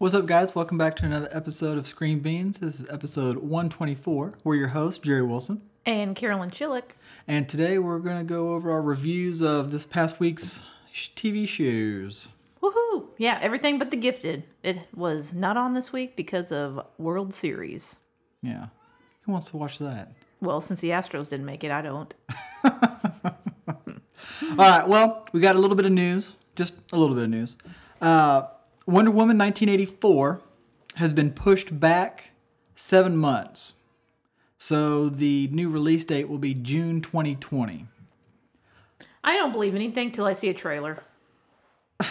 What's up, guys? Welcome back to another episode of Screen Beans. This is episode 124. We're your hosts, Jerry Wilson. And Carolyn Chillick. And today we're going to go over our reviews of this past week's sh- TV shows. Woohoo! Yeah, everything but The Gifted. It was not on this week because of World Series. Yeah. Who wants to watch that? Well, since the Astros didn't make it, I don't. All right, well, we got a little bit of news, just a little bit of news. Uh, Wonder Woman 1984 has been pushed back seven months. So the new release date will be June 2020. I don't believe anything till I see a trailer.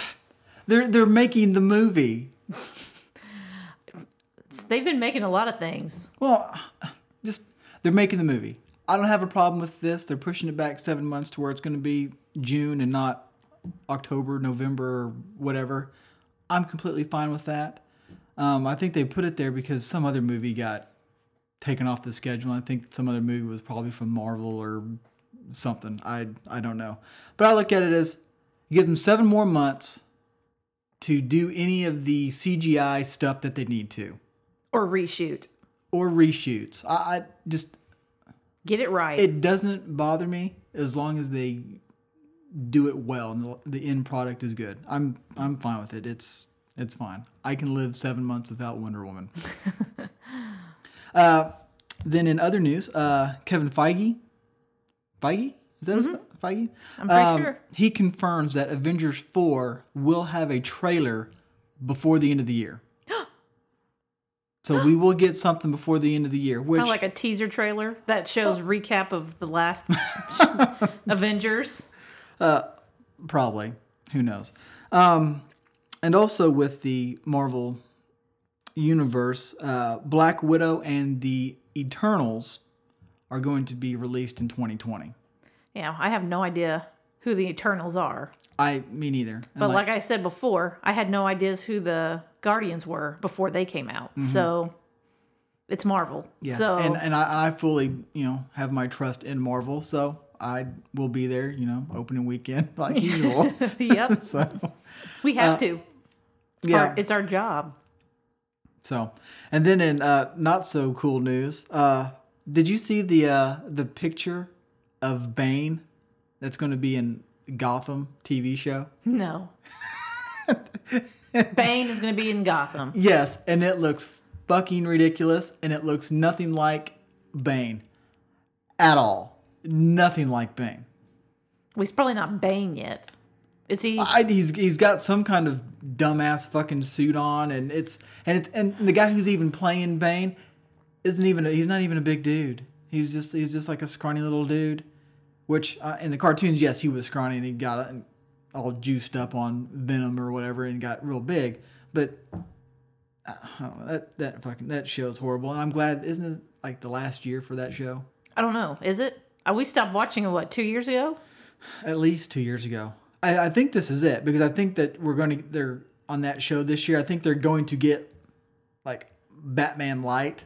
They're, they're making the movie. They've been making a lot of things. Well, just they're making the movie. I don't have a problem with this. They're pushing it back seven months to where it's going to be June and not October, November, or whatever. I'm completely fine with that. Um, I think they put it there because some other movie got taken off the schedule. I think some other movie was probably from Marvel or something. I I don't know. But I look at it as give them seven more months to do any of the CGI stuff that they need to Or reshoot. or reshoots. I, I just Get it right. it doesn't bother me as long as they do it well and the, the end product is good. I'm I'm fine with it. It's it's fine. I can live seven months without Wonder Woman. uh, then in other news, uh, Kevin Feige, Feige is that his Feige? I'm pretty Um, sure. He confirms that Avengers four will have a trailer before the end of the year. So we will get something before the end of the year, which Kind of like a teaser trailer that shows recap of the last Avengers. Probably. Who knows? Um, and also with the Marvel universe, uh, Black Widow and the Eternals are going to be released in 2020. Yeah, I have no idea who the Eternals are. I me neither. And But like, I said before, I had no ideas who the Guardians were before they came out. So it's Marvel. Mm-hmm. yeah, So and and I, I fully you know have my trust in Marvel, so I will be there. You know, opening weekend like usual. yep, so we have to. Uh, yeah. Our- it's our job. So, and then in uh, not so cool news, uh, did you see the uh, the picture of Bane that's going to be in Gotham TV show? No. Bane is going to be in Gotham. Yes, and it looks fucking ridiculous, and it looks nothing like Bane at all. Nothing like Bane. Well, he's probably not Bane yet. Is he? I, he's he's got some kind of dumbass fucking suit on, and it's and it's and the guy who's even playing Bane isn't even a, he's not even a big dude. He's just he's just like a scrawny little dude. Which uh, in the cartoons, yes, he was scrawny and he got uh, all juiced up on venom or whatever and got real big. But uh, I don't know, that that fucking that show's horrible. And I'm glad, isn't it like the last year for that show? I don't know. Is it? Uh, we stopped watching it what two years ago? At least two years ago. I, I think this is it because I think that we're going to they're on that show this year. I think they're going to get like Batman Light,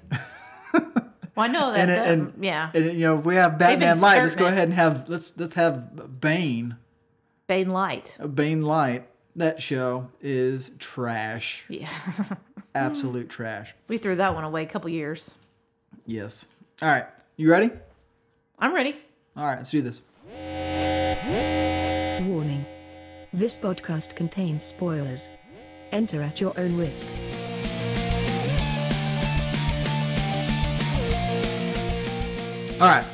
Well, I know that. and that- and yeah, and you know if we have Batman Light, let's go ahead and have let's let's have Bane, Bane Light. Bane Light. That show is trash, Yeah, absolute trash. we threw that one away a couple years. Yes. All right, you ready? I'm ready. All right, let's do this. Warning. This podcast contains spoilers. Enter at your own risk. All right,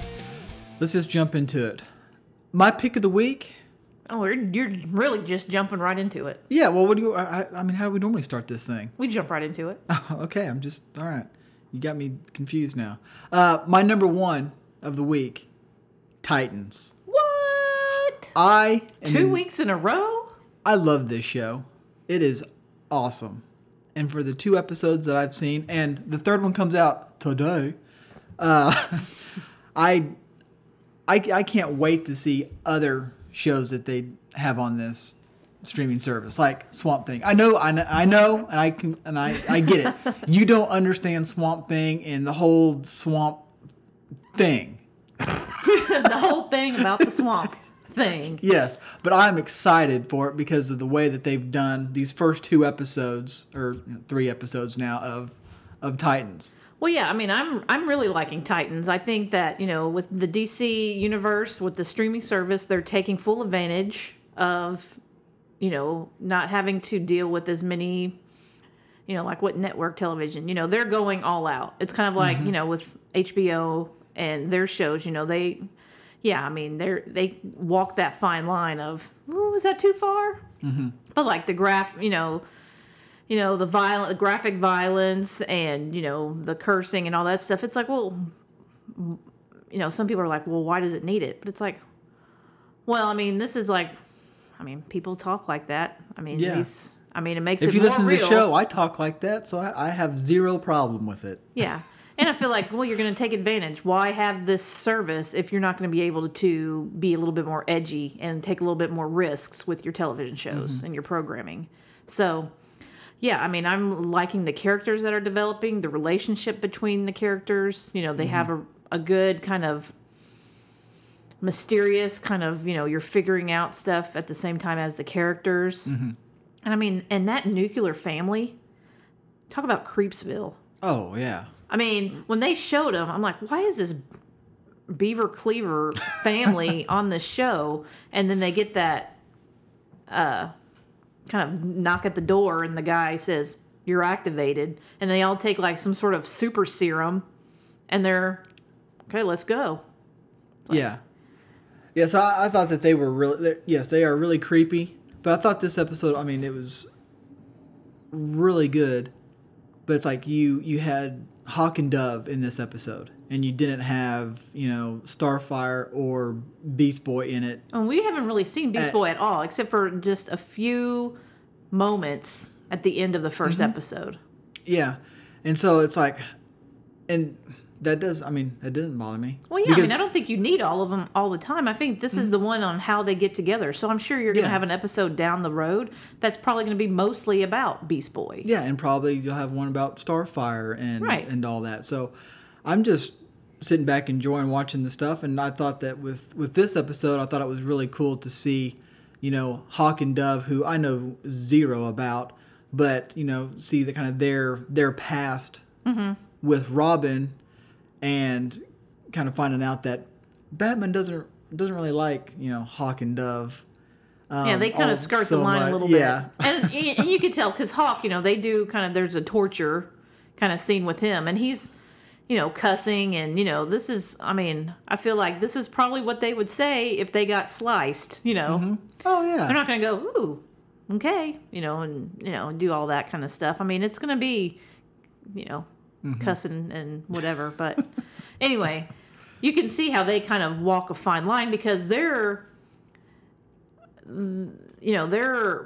let's just jump into it. My pick of the week. Oh, you're, you're really just jumping right into it. Yeah. Well, what do you? I, I- I mean, how do we normally start this thing? We jump right into it. okay, I'm just all right. You got me confused now. Uh, my number one of the week, Titans. What? I Two in- weeks in a row? I love this show. It is awesome. And for the two episodes that I've seen, and the third one comes out today, uh, I, I I can't wait to see other shows that they have on this streaming service, like Swamp Thing. I know, I know, I know, and I can, and I, I get it. you don't understand Swamp Thing and the whole swamp thing. the whole thing about the swamp thing. Yes, but I'm excited for it because of the way that they've done these first two episodes or three episodes now of of Titans. Well, yeah, I mean, I'm I'm really liking Titans. I think that you know, with the DC universe, with the streaming service, they're taking full advantage of, you know, not having to deal with as many, you know, like what network television. You know, they're going all out. It's kind of like mm-hmm. you know with HBO and their shows. You know, they, yeah, I mean, they're they walk that fine line of, ooh, is that too far? Mm-hmm. But like the graph, you know you know the violent graphic violence and you know the cursing and all that stuff it's like well you know some people are like well why does it need it but it's like well i mean this is like i mean people talk like that i mean Yeah. these i mean it makes If it you more listen to real. the show, I talk like that, so I, I have zero problem with it. yeah and i feel like well you're going to take advantage. Why have this service if you're not going to be able to be a little bit more edgy and take a little bit more risks with your television shows Mm-hmm. and your programming? So yeah i mean i'm liking the characters that are developing the relationship between the characters. You know they have a, a good kind of mysterious kind of you know you're figuring out stuff at the same time as the characters. And i mean and that nuclear family talk about creepsville. Oh yeah, I mean, when they showed him, I'm like, why is this Beaver Cleaver family on the show? And then they get that uh, kind of knock at the door, and the guy says, You're activated. And they all take like some sort of super serum, and they're, Okay, let's go. yeah, yes. I, I thought that they were really yes, they are really creepy. But I thought this episode, I mean, it was really good. But it's like you you had Hawk and Dove in this episode, and you didn't have you know Starfire or Beast Boy in it. And we haven't really seen Beast Uh, Boy at all, except for just a few moments at the end of the 1st episode. Yeah, and so it's like, and that does. I mean, that didn't bother me. Well, yeah, I mean, I don't think you need all of them all the time. I think this is mm. the one on how they get together. So I'm sure you're going to Yeah. have an episode down the road that's probably going to be mostly about Beast Boy. Yeah, and probably you'll have one about Starfire and Right. and all that. So I'm just sitting back enjoying watching the stuff and I thought that with with this episode I thought it was really cool to see, you know, Hawk and Dove who I know zero about, but you know, see the kind of their their past mm-hmm. with Robin and kind of finding out that Batman doesn't doesn't really like, you know, Hawk and Dove. yeah, they um, kind of skirt so the line much. a little Yeah. bit. And, and you could tell because Hawk, you know, they do kind of, there's a torture kind of scene with him. And he's, you know, cussing. And, you know, this is, I mean, I feel like this is probably what they would say if they got sliced, you know. Oh yeah. They're not going to go, ooh, okay, you know, and you know, do all that kind of stuff. I mean, it's going to be, you know, Mm-hmm. cussing and whatever. But anyway, you can see how they kind of walk a fine line because they're, you know, they're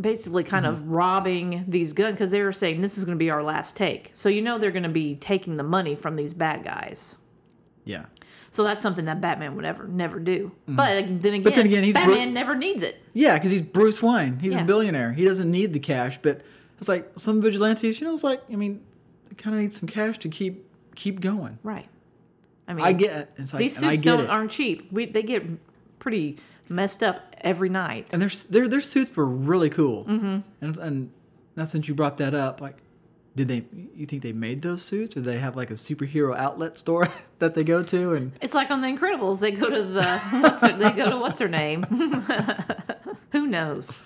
basically kind of mm-hmm. robbing these guns because they're saying this is going to be our last take. So you know they're going to be taking the money from these bad guys. yeah. So that's something that Batman would ever never do. Mm-hmm. But then again, then again, he's Batman never needs it. Yeah, because he's Bruce Wayne. He's Yeah. a billionaire. He doesn't need the cash. But it's like some vigilantes, you know, it's like I mean, kind of need some cash to keep keep going. Right. I mean, I get. It's like, these suits get don't it. aren't cheap. We they get pretty messed up every night. and their their their suits were really cool. Mm-hmm. And and now since you brought that up, like, did they? You think they made those suits, or they have like a superhero outlet store that they go to? And It's like on The Incredibles. They go to the what's her, they go to what's her name? Who knows?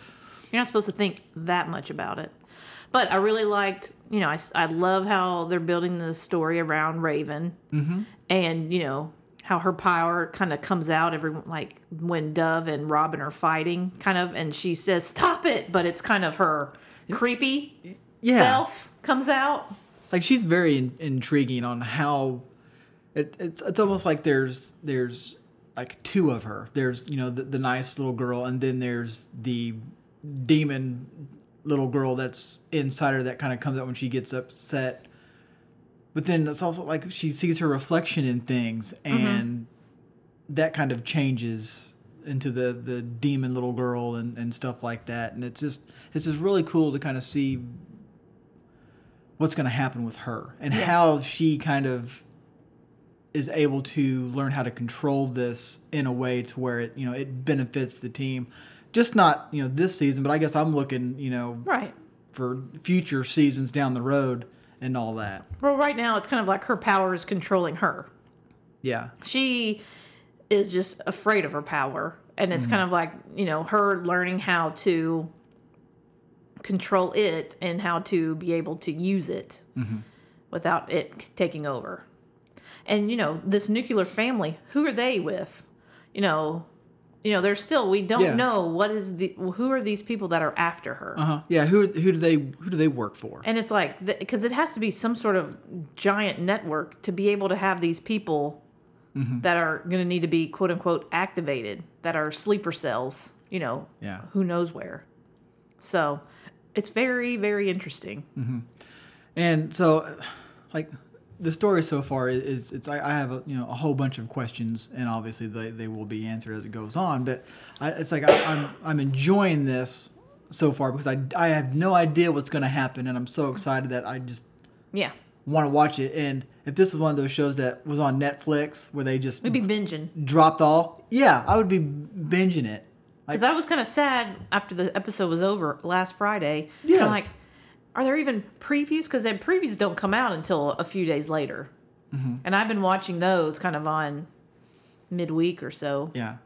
You're not supposed to think that much about it. But I really liked, you know, I, I love how they're building the story around Raven, mm-hmm. and you know how her power kind of comes out every like when Dove and Robin are fighting, kind of, and she says "stop it," but it's kind of her creepy yeah, self comes out. like she's very in, intriguing on how it, it's it's almost like there's there's like two of her. There's you know the, the nice little girl, and then there's the demon little girl that's inside her that kind of comes out when she gets upset. But then it's also like she sees her reflection in things, mm-hmm. and that kind of changes into the the demon little girl and, and stuff like that. And it's just it's just really cool to kind of see what's going to happen with her and Yeah. how she kind of is able to learn how to control this in a way to where it you know it benefits the team. Just not you know this season, but I guess I'm looking you know Right. for future seasons down the road and all that. Well, right now it's kind of like her power is controlling her. Yeah, She is just afraid of her power. And it's kind mm-hmm. of like, you know, her learning how to control it and how to be able to use it mm-hmm. without it taking over. And, you know, this nuclear family, who are they with? You know, you know, they're still we don't Yeah. know what is the who are these people that are after her. uh huh. Yeah, who who do they who do they work for? And it's like because it has to be some sort of giant network to be able to have these people Mm-hmm. that are going to need to be quote unquote activated, that are sleeper cells. You know, Yeah. who knows where. So it's very very interesting. And so, like, the story so far is it's I, I have a you know a whole bunch of questions, and obviously they, they will be answered as it goes on. But I, it's like I, I'm I'm enjoying this so far because I I have no idea what's going to happen, and I'm so excited that I just Yeah, want to watch it. And if this was one of those shows that was on Netflix where they just we'd be binging. dropped all, yeah, I would be binging it. Because I was kind of sad after the episode was over last Friday. Yes. Like, are there even previews? Because then previews don't come out until a few days later. Mm-hmm. And I've been watching those kind of on midweek or so. yeah.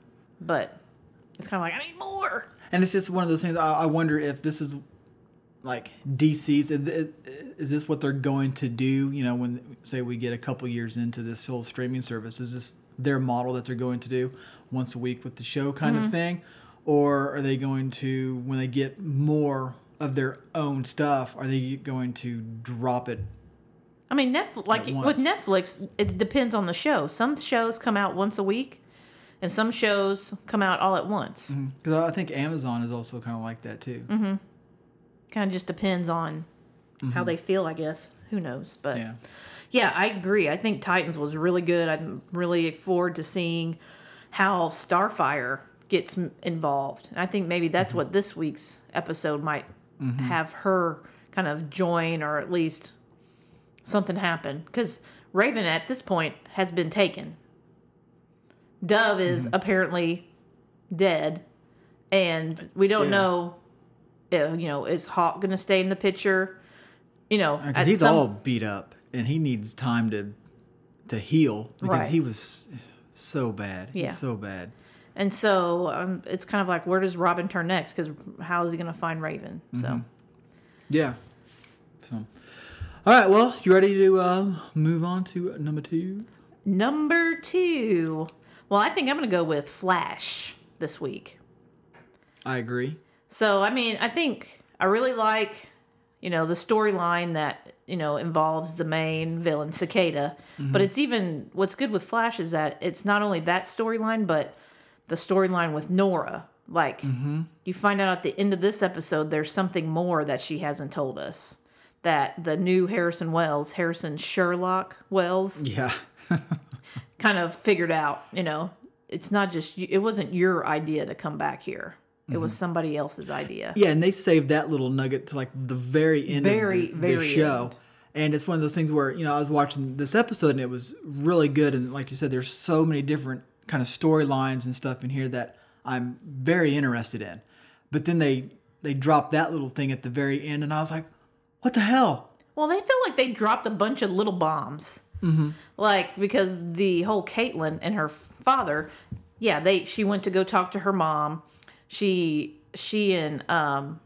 But it's kind of like, I need more. And it's just one of those things. I, I wonder if this is like DC's. Is, is this what they're going to do? You know, when say we get a couple years into this whole streaming service, is this their model that they're going to do once a week with the show kind of thing, or are they going to when they get more of their own stuff, are they going to drop it? I mean, Netflix, like with. Netflix, it depends on the show. Some shows come out once a week, and some shows come out all at once. Mm-hmm. Because I think Amazon is also kind of like that too. Mm-hmm. Kind of just depends on how mm-hmm. they feel, I guess. Who knows? But Yeah. Yeah, I agree. I think Titans was really good. I'm really forward to seeing how Starfire gets involved. And I think maybe that's what this week's episode might have her kind of join or at least something happen. Because Raven at this point has been taken. Dove is apparently dead. And we don't Yeah. know, uh, you know, is Hawk going to stay in the picture? You know, because he's some- all beat up and he needs time to to heal because Right. he was so bad. Yeah. He's so bad. And so um, it's kind of like, where does Robin turn next? Because how is he going to find Raven? So Yeah. So, all right. Well, you ready to uh, move on to number two? number two. Well, I think I'm going to go with Flash this week. I agree. So I mean, I think I really like, you know, the storyline that you know involves the main villain Cicada. But it's even what's good with Flash is that it's not only that storyline, but the storyline with Nora. Like mm-hmm. you find out at the end of this episode, there's something more that she hasn't told us. That the new Harrison Wells, Harrison Sherlock Wells, Yeah. kind of figured out. You know, it's not just you- it wasn't your idea to come back here. It was mm-hmm. somebody else's idea. Yeah, and they saved that little nugget to like the very end Very, of the, the show. end. And it's one of those things where, you know, I was watching this episode and it was really good. And like you said, there's so many different kind of storylines and stuff in here that I'm very interested in. But then they they dropped that little thing at the very end and I was like, what the hell? Well, they feel like they dropped a bunch of little bombs. Mm-hmm. Like because the whole Caitlin and her father, yeah, they she went to go talk to her mom. She she and um,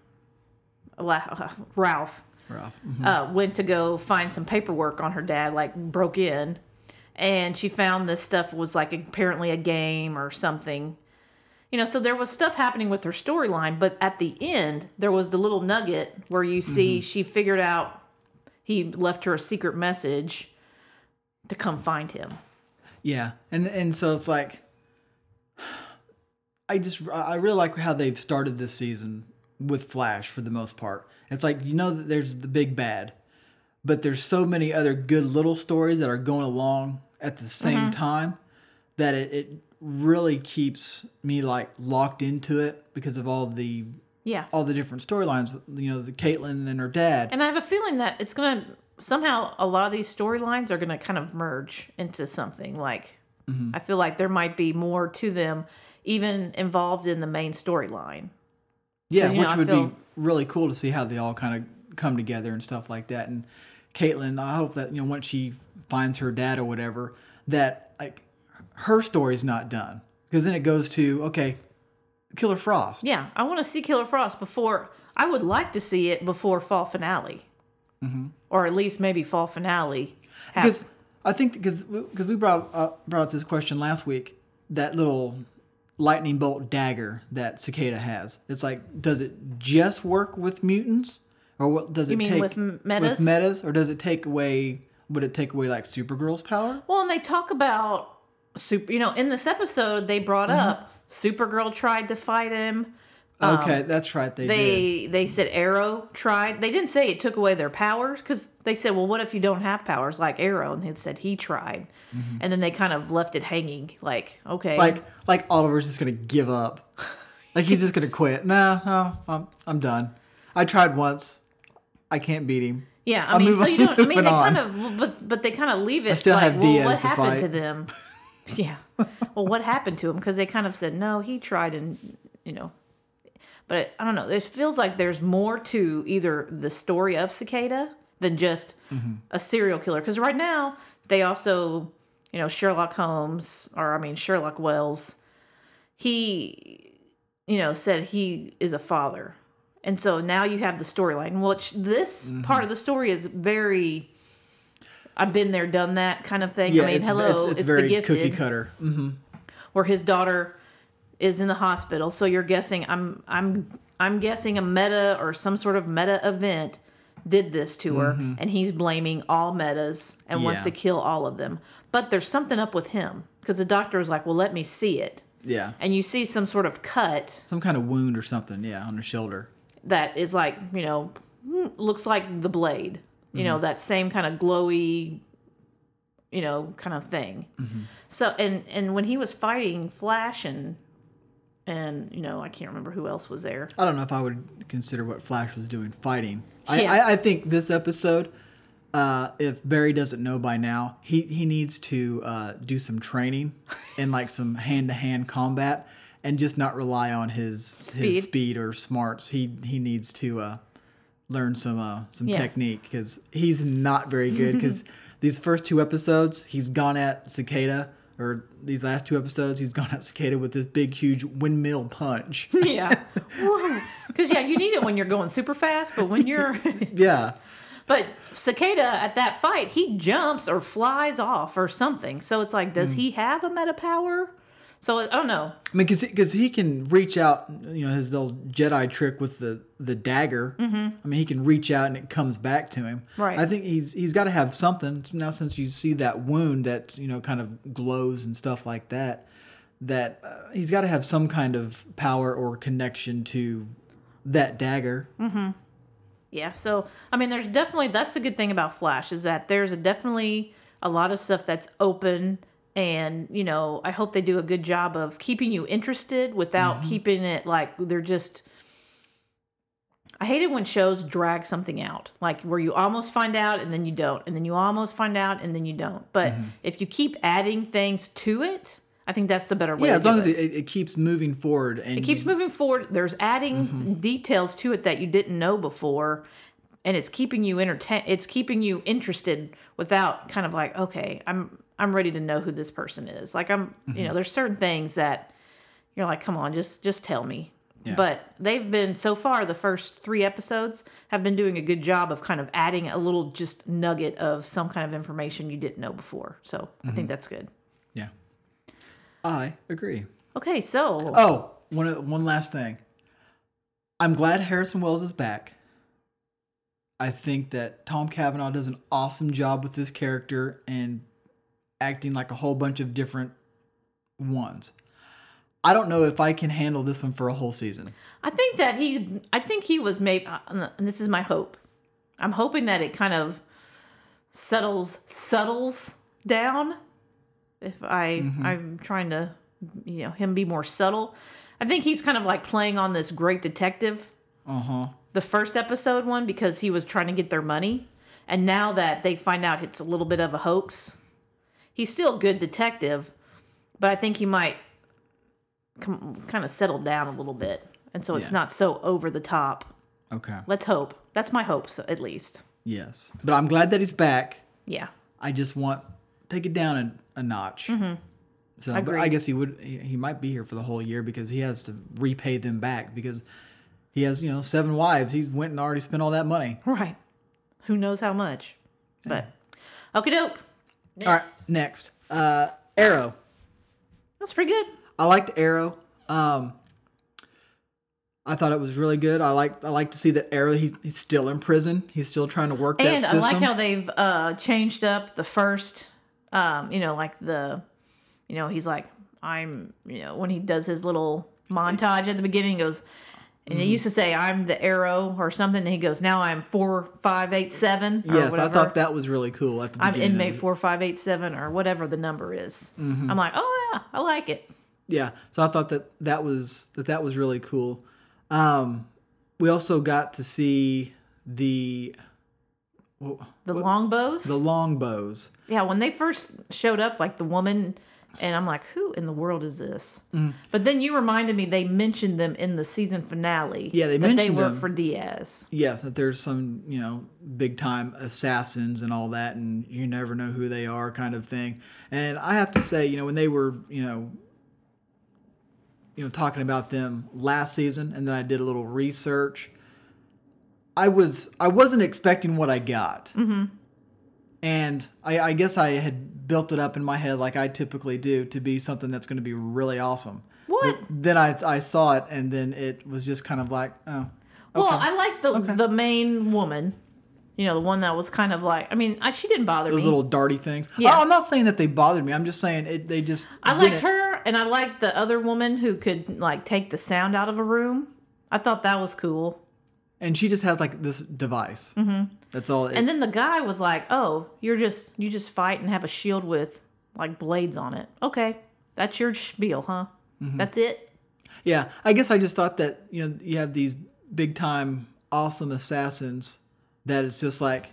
La- Ralph Ralph. uh, went to go find some paperwork on her dad, like broke in, and she found this stuff was like apparently a game or something. You know, so there was stuff happening with her storyline, but at the end, there was the little nugget where you see mm-hmm. she figured out he left her a secret message to come find him. Yeah, and and so it's like, I just I really like how they've started this season with Flash for the most part. It's like you know that there's the big bad, but there's so many other good little stories that are going along at the same time that it, it really keeps me like locked into it because of all the Yeah. all the different storylines. You know, the caitlin and her dad. And I have a feeling that it's gonna somehow a lot of these storylines are going to kind of merge into something like Mm-hmm. I feel like there might be more to them even involved in the main storyline. Yeah, know, which I would feel- be really cool to see how they all kind of come together and stuff like that. And Caitlin, I hope that you know once she finds her dad or whatever, that like her story's not done because then it goes to okay, Killer Frost. Yeah, I want to see Killer Frost before I would like to see it before fall finale. Or at least maybe fall finale. because I think because because we brought uh, brought up this question last week that little lightning bolt dagger that Cicada has. It's like, does it just work with mutants, or what does it mean take with metas? With metas, or does it take away? Would it take away like Supergirl's power? Well, and they talk about super. You know, in this episode, they brought Mm-hmm. up Supergirl tried to fight him. Um, Okay, that's right. They, did. They they said Arrow tried. They didn't say it took away their powers because they said, well, what if you don't have powers like Arrow? And they said he tried, and then they kind of left it hanging. Like, okay, Mm-hmm. Like like Oliver's just gonna give up. Like he's just gonna quit. No, no, I'm I'm done. I tried once. I can't beat him. Yeah. I I'll mean, so you don't. I mean, they on. kind of, but but they kind of leave it. I still like, have well, Diaz what to happened fight. to them? Yeah. well, what happened to him? Because they kind of said no, he tried, and you know. But I don't know. It feels like there's more to either the story of Cicada than just Mm-hmm. a serial killer. Because right now they also, you know, Sherlock Holmes, or I mean Sherlock Wells, he, you know, said he is a father, and so now you have the storyline. Which this Mm-hmm. part of the story is very. I've been there, done that kind of thing. Yeah, I mean, it's, hello, it's, it's, the very gifted cookie cutter. Mm. where his daughter is in the hospital. So you're guessing I'm I'm I'm guessing a meta or some sort of meta event did this to her and he's blaming all metas and wants to kill all of them. But there's something up with him because the doctor was like, "Well, let me see it." Yeah, And you see some sort of cut some kind of wound or something. Yeah, on her shoulder. That is like, you know, mm, looks like the blade. You know, that same kind of glowy you know, kind of thing. So and and when he was fighting Flash and and you know, I can't remember who else was there. I don't know if I would consider what Flash was doing fighting. I, I, I think this episode, uh, if Barry doesn't know by now, he, he needs to uh, do some training and like some hand to hand combat and just not rely on his Speed. his speed or smarts. He he needs to uh, learn some uh, some Yeah. technique because he's not very good. Because these first two episodes, he's gone at Cicada. Or these last two episodes, he's gone at Cicada with this big, huge windmill punch. yeah. Because yeah, you need it when you're going super fast, but when you're yeah. But Cicada at that fight, he jumps or flies off or something. So it's like, Mm. does he have a meta power? So I don't know. I mean, because he can reach out, you know, his little Jedi trick with the the dagger. Mm-hmm. I mean, he can reach out and it comes back to him. Right. I think he's he's got to have something now since you see that wound that you know kind of glows and stuff like that. That uh, he's got to have some kind of power or connection to that dagger. Mm-hmm. Yeah. So I mean, there's definitely that's the good thing about Flash is that there's a definitely a lot of stuff that's open. And you know, I hope they do a good job of keeping you interested without mm-hmm. keeping it like they're just. I hate it when shows drag something out, like where you almost find out and then you don't, and then you almost find out and then you don't. But mm-hmm. if you keep adding things to it, I think that's the better way. Yeah, to as long as it. it, it keeps moving forward and It keeps moving forward. There's adding mm-hmm. details to it that you didn't know before, and it's keeping you entertain. It's keeping you interested without kind of like, okay, I'm I'm ready to know who this person is. Like I'm, you mm-hmm. know, there's certain things that you're like, come on, just just tell me. Yeah. But they've been so far the first three episodes have been doing a good job of kind of adding a little just nugget of some kind of information you didn't know before. So I think mm-hmm. that's good. yeah. I agree. Okay, so Oh, one one last thing. I'm glad Harrison Wells is back. I think that Tom Cavanagh does an awesome job with this character and acting like a whole bunch of different ones. I don't know if I can handle this one for a whole season. I think that he, I think he was maybe, and this is my hope. I'm hoping that it kind of settles, settles down. If I, I'm trying to, you know, him be more subtle. I think he's kind of like playing on this great detective, Uh huh. the first episode one, because he was trying to get their money. And now that they find out it's a little bit of a hoax, he's still a good detective, but I think he might com- kind of settle down a little bit. And so it's Yeah. not so over the top. Okay. Let's hope. That's my hopes, at least. Yes. But I'm glad that he's back. Yeah. I just want take it down a, a notch. Mm-hmm. So, but I Agreed. guess he would. He, he might be here for the whole year because he has to repay them back because he has you know seven wives. He's went and already spent all that money. Right. Who knows how much? But, okie doke. All right, next, uh, Arrow. That's pretty good. I liked Arrow. Um, I thought it was really good. I like I like to see that Arrow. He's, he's still in prison. He's still trying to work that system. And I like how they've uh, changed up the first, um, you know, like the, you know, he's like, I'm, you know, when he does his little montage at the beginning, he goes, and Mm-hmm. he used to say, I'm the arrow or something. And he goes, now I'm four, five, eight, seven. Yes, whatever. I thought that was really cool. At the I'm beginning inmate four, five, eight, seven, or whatever the number is. Mm-hmm. I'm like, oh, yeah, I like it. Yeah, so I thought that that was that that was really cool. Um, we also got to see the The longbows. the longbows. Yeah, when they first showed up, like the woman, and I'm like, who in the world is this? Mm. But then you reminded me they mentioned them in the season finale. Yeah, they that they mentioned work them. for Diaz. Yes, that there's some you know big time assassins and all that, and you never know who they are, kind of thing. And I have to say, you know, when they were you know you know talking about them last season, and then I did a little research. I was I wasn't expecting what I got, mm-hmm. And I, I guess I had built it up in my head like I typically do to be something that's going to be really awesome. What? But then I I saw it, and then it was just kind of like, oh, Well. I like the the main woman. You know, the one that was kind of like. I mean, I, she didn't bother those me. Those little darty things. Yeah. Oh, I'm not saying that they bothered me. I'm just saying it. They just. I liked didn't- her, and I liked the other woman who could like take the sound out of a room. I thought that was cool. And she just has like this device. Mm-hmm. That's all. It, And then the guy was like, "Oh, you're just you just fight and have a shield with like blades on it. Okay, that's your spiel, huh? Mm-hmm. That's it. yeah, I guess I just thought that you know you have these big time awesome assassins that it's just like,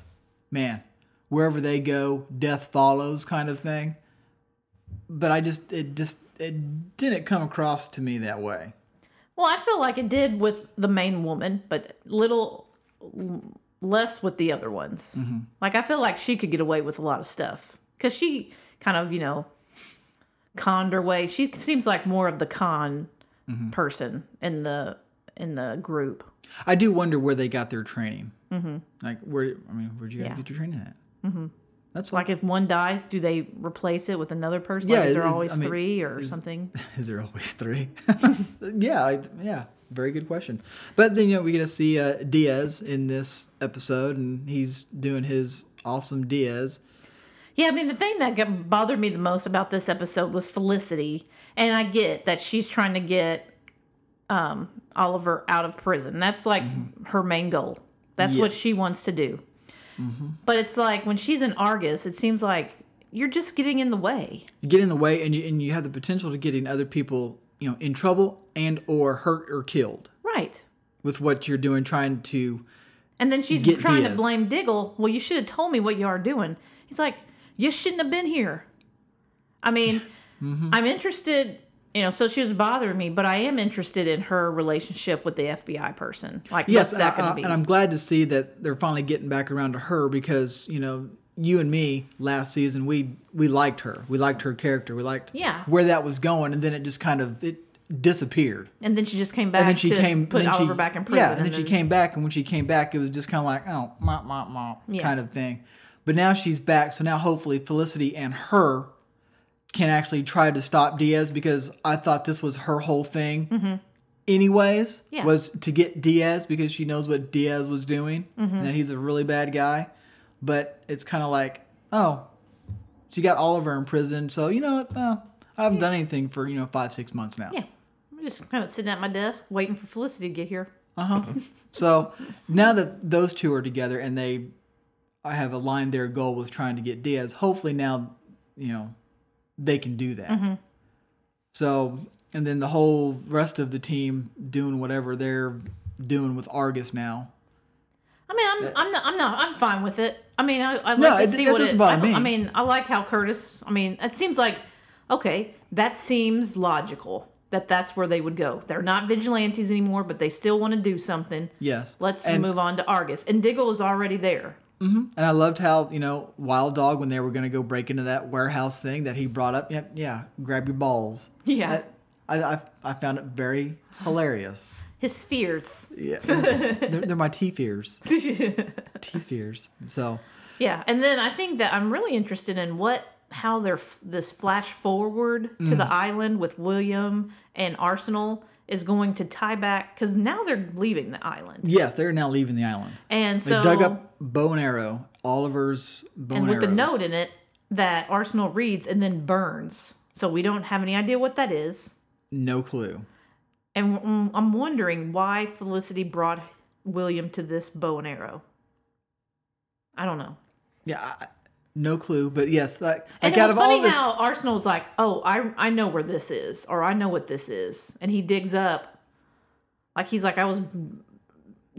man, wherever they go, death follows kind of thing. But I just it just it didn't come across to me that way. Well, I feel like it did with the main woman, but little less with the other ones. Mm-hmm. Like I feel like she could get away with a lot of stuff because she kind of you know conned her way. She seems like more of the con Mm-hmm. person in the in the group. I do wonder where they got their training. Mm-hmm. Like where I mean, where'd you guys Yeah. get your training at? Mm-hmm. That's Like if one dies, do they replace it with another person? Yeah, like, is there always I mean, three or there's- something? Is there always three? yeah, I, yeah, very good question. But then you know we get to see uh, Diaz in this episode, and he's doing his awesome Diaz. Yeah, I mean, the thing that bothered me the most about this episode was Felicity. And I get that she's trying to get um, Oliver out of prison. That's like her main goal. That's what she wants to do. But it's like when she's in Argus, it seems like you're just getting in the way. You get in the way, and you and you have the potential to getting other people, you know, in trouble and or hurt or killed Right. with what you're doing, trying to. And then she's trying to blame Diggle. Well, you should have told me what you are doing. He's like, you shouldn't have been here. I mean, Mm-hmm. I'm interested, you know, so she was bothering me, but I am interested in her relationship with the FBI person. Like, Yes, what's and, that I, going I- to be? and I'm glad to see that they're finally getting back around to her because you know you and me last season we we liked her, we liked her character, we liked Yeah. where that was going, and then it just kind of it disappeared. and then she just came back and then she to came put then Oliver she, back in prison. Yeah, and then she came back, and when she came back, it was just kind of like oh, mop, mop, mop, Yeah. kind of thing. But now she's back, so now hopefully Felicity and her can actually try to stop Diaz because I thought this was her whole thing. Anyways, Mm-hmm. Yeah. was to get Diaz because she knows what Diaz was doing Mm-hmm. and that he's a really bad guy. But it's kind of like, oh, she got Oliver in prison, so you know what? Oh, I haven't done anything for you know five six months now. Yeah. I'm just kind of sitting at my desk waiting for Felicity to get here. Uh huh. So now that those two are together and they, I have aligned their goal with trying to get Diaz. Hopefully now, you know, they can do that. Mm-hmm. So and then the whole rest of the team doing whatever they're doing with Argus now. I mean, I'm I'm not I'm not I'm fine with it. I mean, I, I like No, to it- see it what it. I, me. I mean, I like how Curtis. I mean, it seems like okay. That seems logical. That that's where they would go. They're not vigilantes anymore, but they still want to do something. Yes. Let's and, move on to Argus. And Diggle is already there. And I loved how you know Wild Dog when they were going to go break into that warehouse thing that he brought up. Yeah, yeah. Grab your balls. Yeah. I, I I found it very hilarious. His fears. Yeah. they're, they're my T fears. T fears. So Yeah, and then I think that I'm really interested in what how they're f- this flash forward to Mm. the island with William and Arsenal is going to tie back because now they're leaving the island, yes, they're now leaving the island. and so They dug up bow and arrow. Oliver's bow and, and with the arrows. note in it that Arsenal reads and then burns. So we don't have any idea what that is, No clue. and I'm wondering why Felicity brought William to this bow and arrow. I don't know. Yeah, I, no clue. But yes, like, And like it was of all funny this, how Arsenal's like, "Oh, I I know where this is, or I know what this is," and he digs up, like he's like, "I was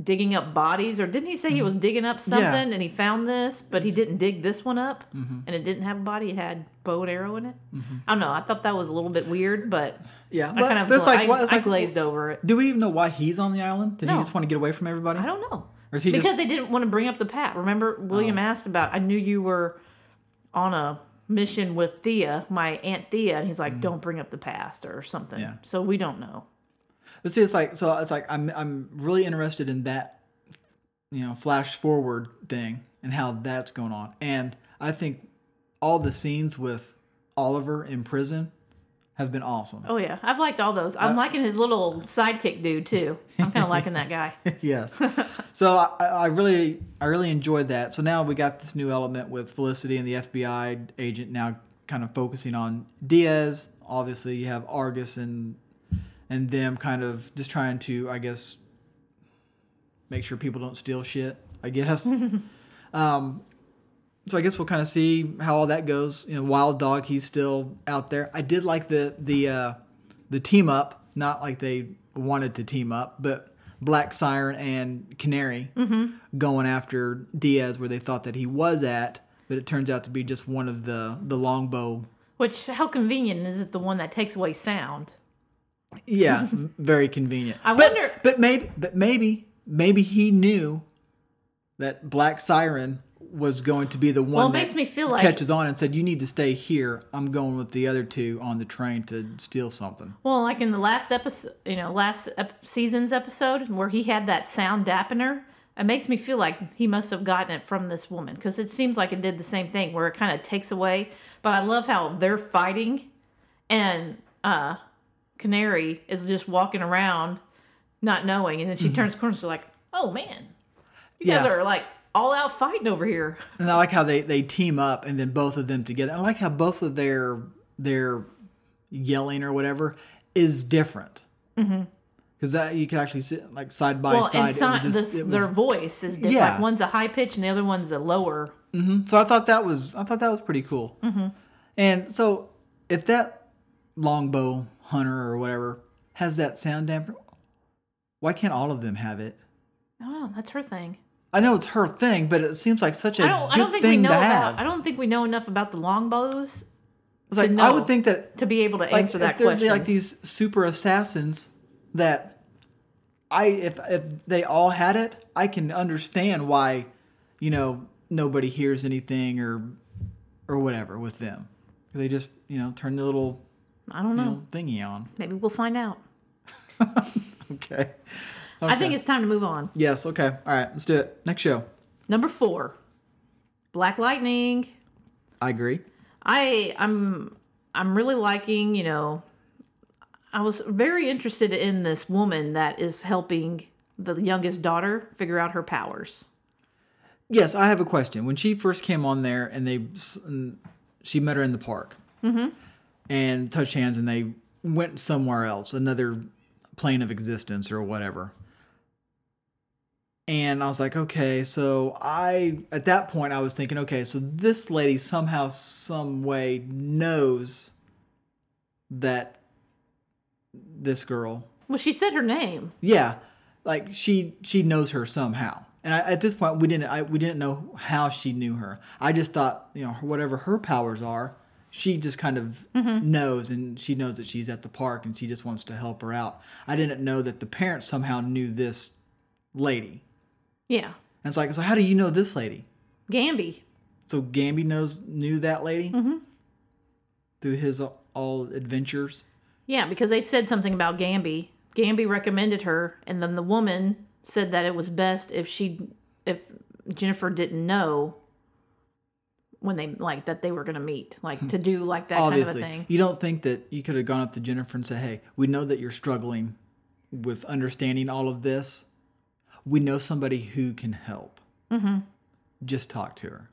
digging up bodies," or didn't he say he was digging up something and he found this, but he didn't dig this one up, Mm-hmm. and it didn't have a body; it had bow and arrow in it. I don't know. I thought that was a little bit weird, but yeah, I but, kind of it's like, I, what, I like glazed over it. Do we even know why he's on the island? Did he just want to get away from everybody? I don't know. Is he because just- they didn't want to bring up the pat. Remember, William Oh. asked about. I knew you were on a mission with Thea, my aunt Thea, and he's like, "Don't bring up the past" or something. Mm-hmm. Yeah. So we don't know. But see, it's like so. It's like I'm I'm really interested in that, you know, flash forward thing and how that's going on. And I think all the scenes with Oliver in prison have been awesome. Oh yeah, I've liked all those. I'm liking his little sidekick dude too. I'm kind of liking that guy. yes. So I, I really I really enjoyed that. So now we got this new element with Felicity and the FBI agent now kind of focusing on Diaz. Obviously, you have Argus and and them kind of just trying to I guess make sure people don't steal shit. I guess. um, so I guess we'll kind of see how all that goes. You know, Wild Dog, he's still out there. I did like the the uh, the team up, not like they wanted to team up, but Black Siren and Canary going after Diaz where they thought that he was at, but it turns out to be just one of the the longbow. Which how convenient is it? The one that takes away sound. Yeah, very convenient. I but, wonder- but maybe, but maybe, maybe he knew that Black Siren was going to be the one Well, that makes me feel like- catches on and said, "You need to stay here. I'm going with the other two on the train to steal something." Well, like in the last episode, you know, last ep- season's episode where he had that sound dampener, it makes me feel like he must have gotten it from this woman because it seems like it did the same thing where it kind of takes away. But I love how they're fighting, and uh, Canary is just walking around, not knowing, and then she turns corners, so like, "Oh man, you guys Mm-hmm. Are like all out fighting over here." And I like how they, they team up and then both of them together. I like how both of their their yelling or whatever is different. Because that you can actually sit like side by Mm-hmm. Well, side. and si- just- this, it their voice is different. Yeah. Like one's a high pitch and the other one's a lower. So I thought that was I thought that was pretty cool. Mm-hmm. And so if that longbow hunter or whatever has that sound damper, why can't all of them have it? Oh. That's her thing. I know it's her thing, but it seems like such a I don't. good I don't think we know to about. have. I don't think we know enough about the longbows It's like I would think that to be able to like answer that question. like these super assassins that I if if they all had it, I can understand why you know nobody hears anything or or whatever with them. They just you know turn the little I don't you know. know, thingy on. Maybe we'll find out. Okay. I think it's time to move on. yes. Okay. All right. Let's do it. Next show. Number four, Black Lightning. I agree. I I'm I'm really liking. You know, I was very interested in this woman that is helping the youngest daughter figure out her powers. Yes, I have a question. When she first came on there, and they, and she met her in the park, mm-hmm. and touched hands, and they went somewhere else, another plane of existence or whatever. And I was like, okay, so I at that point I was thinking, okay, so this lady somehow, some way knows that this girl Well, she said her name. yeah, like she she knows her somehow. And I, at this point, we didn't I, we didn't know how she knew her. I just thought, you know, whatever her powers are, she just kind of mm-hmm. knows, and she knows that she's at the park, and she just wants to help her out. I didn't know that the parents somehow knew this lady. Yeah. And it's like, so how do you know this lady? Gambi. So Gambi knows knew that lady Mm-hmm. through his all adventures. Yeah, because they said something about Gambi. Gambi recommended her, and then the woman said that it was best if she, if Jennifer didn't know when they like that they were going to meet, like to do like that Obviously, kind of a thing. you don't think that you could have gone up to Jennifer and said, "Hey, we know that you're struggling with understanding all of this. We know somebody who can help. Mm-hmm. Just talk to her."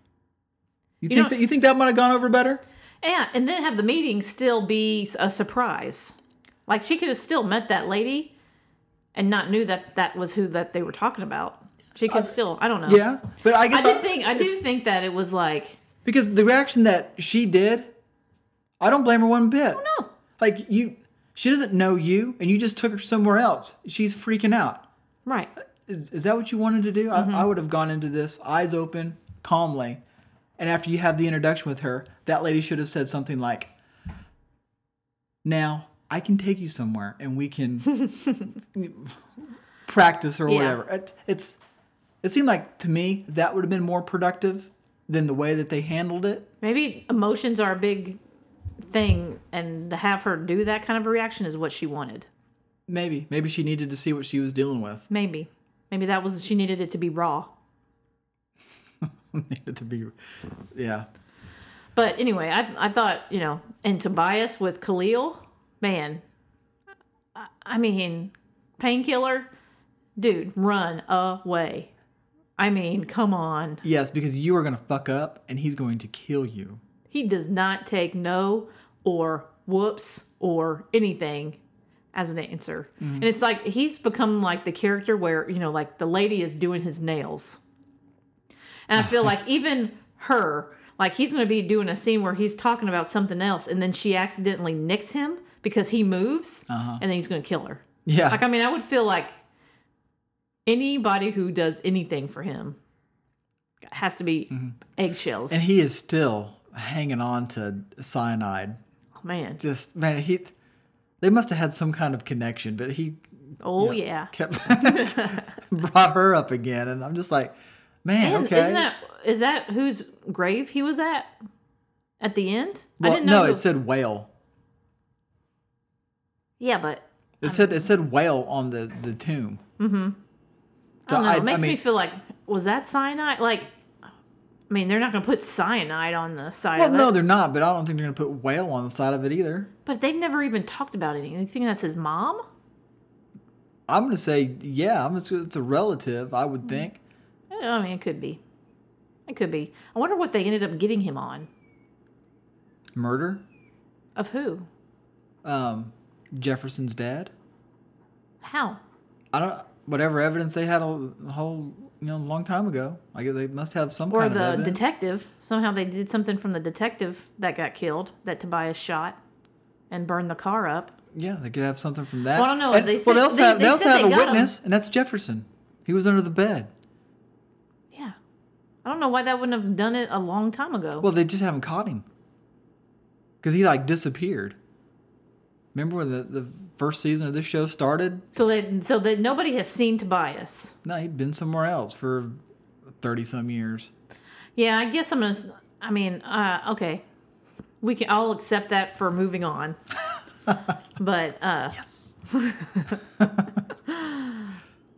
You, think know- that you think that might have gone over better? Yeah, and then have the meeting still be a surprise. Like she could have still met that lady and not knew that that was who that they were talking about. She could still, I don't know. Yeah, but I guess I did think I do think that it was like because the reaction that she did, I don't blame her one bit. no. Like you, she doesn't know you, and you just took her somewhere else. She's freaking out. Right. Is, is that what you wanted to do? Mm-hmm. I, I would have gone into this eyes open, calmly, and after you have the introduction with her, that lady should have said something like, "Now I can take you somewhere, and we can practice or Yeah. whatever." It's, it's it seemed like to me that would have been more productive than the way that they handled it. Maybe emotions are a big thing and to have her do that kind of a reaction is what she wanted. Maybe maybe she needed to see what she was dealing with. Maybe. Maybe that was she needed it to be raw. needed to be, yeah. But anyway, I I thought, you know, and Tobias with Khalil, man. I, I mean, painkiller, dude, run away. I mean, come on. Yes, because you are gonna fuck up, and he's going to kill you. He does not take no or whoops or anything as an answer. Mm-hmm. And it's like he's become like the character where, you know, like the lady is doing his nails. And I feel like even her, like he's going to be doing a scene where he's talking about something else and then she accidentally nicks him because he moves uh-huh. and then he's going to kill her. Yeah. Like, I mean, I would feel like anybody who does anything for him has to be mm-hmm. eggshells. and he is still hanging on to Syonide. oh, man. Just man, he they must have had some kind of connection, but he Oh, yeah. kept brought her up again, and I'm just like, man, And okay. isn't that is that whose grave he was at at the end? well, I didn't know. no, who- it said whale. yeah, but It said it said whale on the the tomb. Mm-hmm. I don't know. it makes me feel like was that Syonide? Like, I mean, they're not going to put Syonide on the side well, of it. no, they're not, but I don't think they're gonna put whale on the side of it either. but they've never even talked about anything. You think that's his mom? I'm gonna say, yeah, I'm. It's, it's a relative, I would think. I mean, it could be. It could be. I wonder what they ended up getting him on. Murder. Of who? Um, Jefferson's dad. How? I don't. Whatever evidence they had a whole, you know, a long time ago. Like they must have some Or kind of the detective. Somehow they did something from the detective that got killed, that Tobias shot and burned the car up. yeah, they could have something from that. Well, I don't know. And- They well, said- they also they- have, they also have they a got him. witness, and that's Jefferson. He was under the bed. Yeah. I don't know why that wouldn't have done it a long time ago. Well, they just haven't caught him because he like disappeared. Remember when the, the first season of this show started? so that so that nobody has seen Tobias. No, he'd been somewhere else for thirty some years. Yeah, I guess I'm gonna. s- I mean, uh, okay, we can. I'll accept that for moving on. but uh, Yes.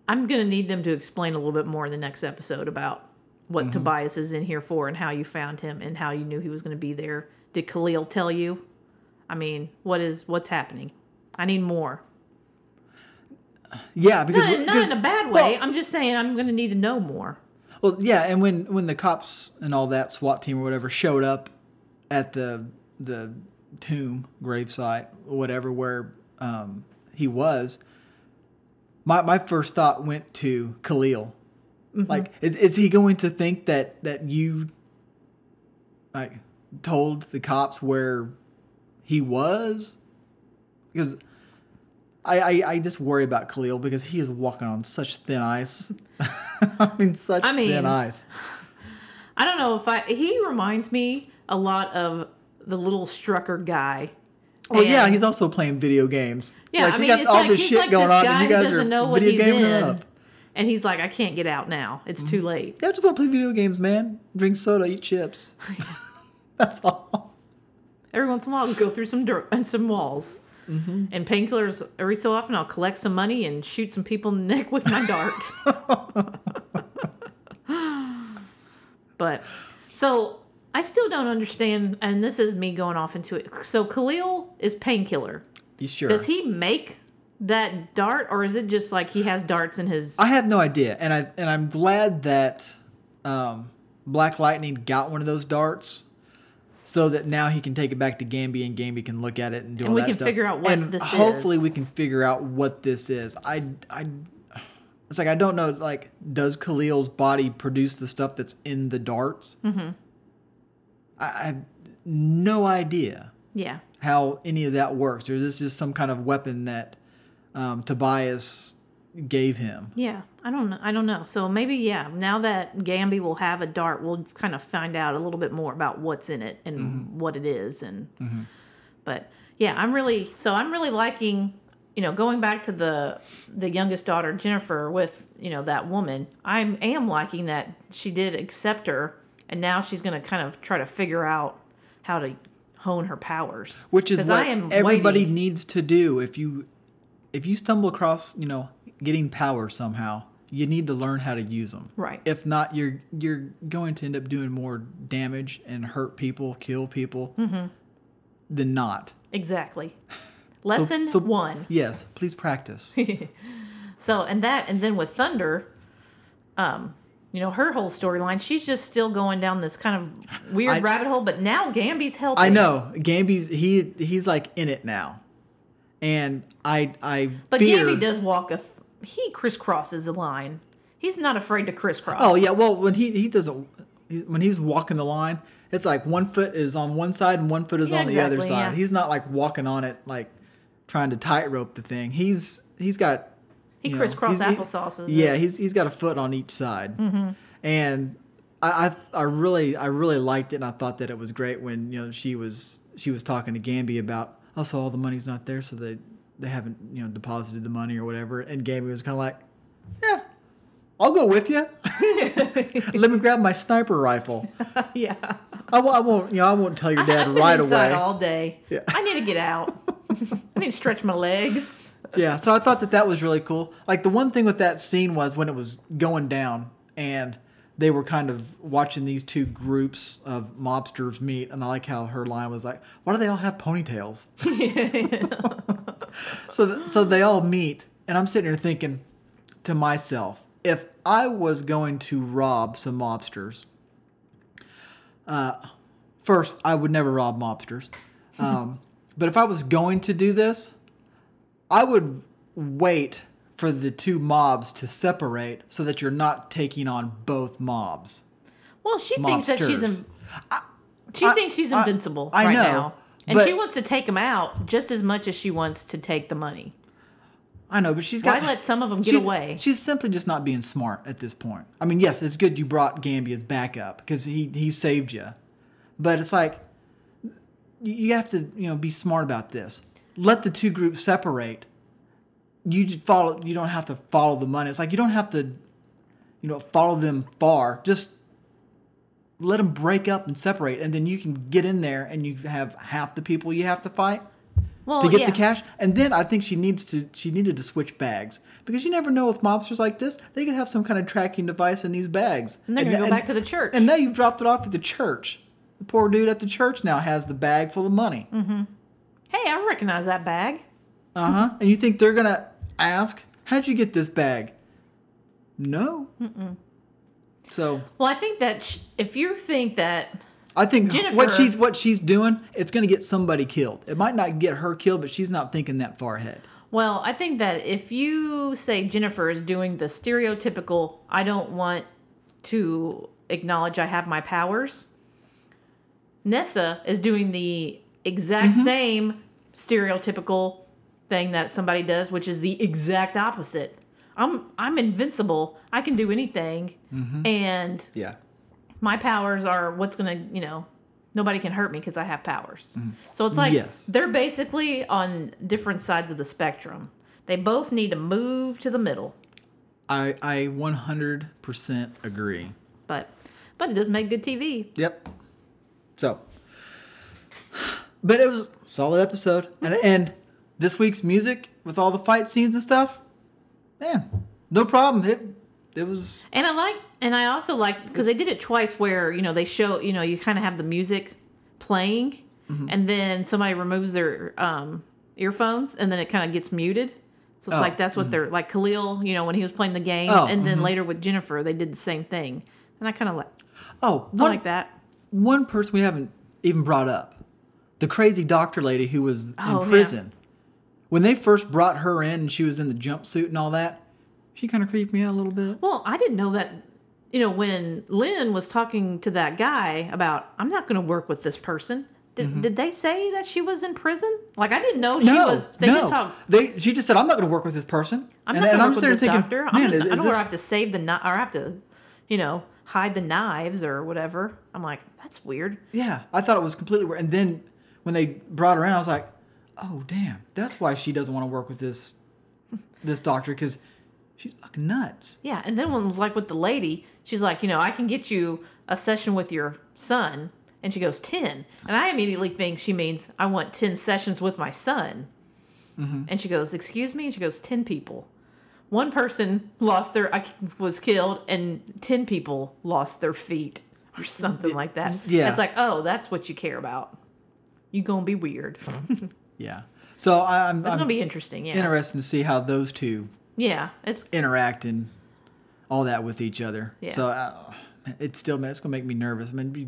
I'm gonna need them to explain a little bit more in the next episode about what Tobias is in here for and how you found him and how you knew he was gonna be there. Did Khalil tell you? I mean, what is what's happening? I need more. Yeah, because, Not, not because in a bad well, way. I'm just saying I'm gonna need to know more. Well, yeah, and when when the cops and all that SWAT team or whatever showed up at the the tomb gravesite or whatever where um, he was, my my first thought went to Khalil. Like, is is he going to think that that you like told the cops where he was? Because I, I I just worry about Khalil because he is walking on such thin ice. I mean, such I mean, thin ice. I don't know if I. He reminds me a lot of the little Strucker guy. Well, yeah, he's also playing video games. Yeah, like, I mean, got all like, this shit like going this on, and you guys are know what video he's gaming in, up. and he's like, I can't get out now. It's too mm. late. Yeah, I just want to play video games, man. Drink soda, eat chips. That's all. Every once in a while, I'll go through some dirt and some walls. Mm-hmm. And painkillers, every so often, I'll collect some money and shoot some people in the neck with my dart. but so I still don't understand, and this is me going off into it. So Khalil is painkiller. You sure? Does he make that dart, or is it just like he has darts in his? I have no idea, and I and I'm glad that um, Black Lightning got one of those darts, so that now he can take it back to Gambi, and Gambi can look at it and do And all we can figure out what and this hopefully is. we can figure out what this is. I I. It's like I don't know. Like, does Khalil's body produce the stuff that's in the darts? Mm-hmm. I, I have no idea yeah, how any of that works. Or is this just some kind of weapon that um, Tobias gave him? yeah. I don't know. I don't know. So maybe yeah. Now that Gambi will have a dart, we'll kind of find out a little bit more about what's in it and Mm-hmm. what it is. And but yeah, I'm really so I'm really liking. You know, going back to the the youngest daughter Jennifer with you know that woman, I am liking that she did accept her, and now she's going to kind of try to figure out how to hone her powers. which is what I am everybody waiting. needs to do if you if you stumble across you know getting power somehow you need to learn how to use them Right. if not you're you're going to end up doing more damage and hurt people kill people Mm-hmm. than not Exactly. Lesson so- one. yes please practice So and that and then with Thunder, um, you know, her whole storyline, she's just still going down this kind of weird I- rabbit hole, but now Gambi's helping. i know gambi's he he's like in it now and i i But fear Gambi does walk a he crisscrosses the line. He's not afraid to crisscross. Oh yeah, well when he he doesn't he, when he's walking the line, it's like one foot is on one side and one foot is Yeah, on the other side. yeah. He's not like walking on it like trying to tightrope the thing. He's he's got He crisscross he- applesauces Yeah, it. he's he's got a foot on each side, Mm-hmm. and I, I I really I really liked it, and I thought that it was great when you know she was she was talking to Gambi about also all the money's not there, so they they haven't you know deposited the money or whatever, and Gambi was kind of like, yeah. I'll go with you. Let me grab my sniper rifle. yeah. I, won't- I won't, you know, I won't tell your dad I've been right away. all day. Yeah. I need to get out. I need to stretch my legs. Yeah, so I thought that that was really cool. Like the one thing with that scene was when it was going down and they were kind of watching these two groups of mobsters meet, and I like how her line was like, "Why do they all have ponytails?" so, th- so they all meet, and I'm sitting here thinking to myself, if I was going to rob some mobsters, uh, first I would never rob mobsters, um, but if I was going to do this, I would wait for the two mobs to separate so that you're not taking on both mobs. Well, she thinks that she's Mobsters. in, she I- thinks she's I- invincible I right know, now, and she wants to take them out just as much as she wants to take the money. I know, but she's got. To let some of them get she's, away? She's simply just not being smart at this point. I mean, yes, it's good you brought Gambi as backup because he he saved you, but it's like you- you have to you know be smart about this. Let the two groups separate. You just follow. You don't have to follow the money. It's like you don't have to, you know, follow them far. Just let them break up and separate, and then you can get in there and you have half the people you have to fight Well, to get yeah. the cash. And then I think she needs to she needed to switch bags because you never know with mobsters like this they could have some kind of tracking device in these bags. And they're gonna na- go back to the church. And now you've dropped it off at the church. The poor dude at the church now has the bag full of money. Mm-hmm. Hey, I recognize that bag. Uh huh. And you think they're gonna ask, "How'd you get this bag?" No. So Well, I think that sh- if you think that I think what Jennifer- she's what she's doing, it's gonna get somebody killed. It might not get her killed, but she's not thinking that far ahead. Well, I think that if you say Jennifer is doing the stereotypical, I don't want to acknowledge I have my powers, Nessa is doing the exact Mm-hmm. same stereotypical, thing that somebody does, which is the exact opposite. I'm I'm invincible. I can do anything, mm-hmm. and Yeah. my powers are what's gonna you know nobody can hurt me because I have powers. Mm. So it's like Yes. they're basically on different sides of the spectrum. They both need to move to the middle, I I 100% agree. but but it does make good TV. Yep. So, but it was a solid episode, and mm-hmm. and this week's music with all the fight scenes and stuff, man, no problem. It it was And I like, and I also like because they did it twice where you know they show you know you kind of have the music playing, Mm-hmm. and then somebody removes their um, earphones, and then it kind of gets muted. So it's Oh, like that's what they're like Khalil, you know, when he was playing the game, Oh, and then later with Jennifer, they did the same thing, and I kind of like oh I one like that. one person we haven't even brought up, the crazy doctor lady who was Oh, in yeah. When they first brought her in and she was in the jumpsuit and all that, she kind of creeped me out a little bit. Well, I didn't know that. You know, when Lynn was talking to that guy about, I'm not going to work with this person. Did, did they say that she was in prison? Like I didn't know she Mm-hmm. no, was. They no. just talked. They she just said, "I'm not going to work with this person." I'm and, not going to work with this thinking, doctor. man, I'm is, not, I is know where I have to save the kni- or I have to, you know, hide the knives or whatever. I'm like, that's weird. Yeah, I thought it was completely weird. And then when they brought her in, I was like, "Oh, damn! That's why she doesn't want to work with this this doctor because she's fucking nuts." Yeah, and then when it was like with the lady, she's like, you know, I can get you a session with your son, and she goes ten, and I immediately think she means I want ten sessions with my son, mm-hmm. and she goes, excuse me, and she goes, ten people. One person lost their I was killed, and ten people lost their feet, or something like that. yeah. it's like, oh, that's what you care about. You gonna be weird. it's Yeah. So I'm, gonna be interesting. Yeah, interested to see how those two yeah. It's interact and all that with each other. Yeah. So uh, it's still, man, it's gonna make me nervous. I mean, be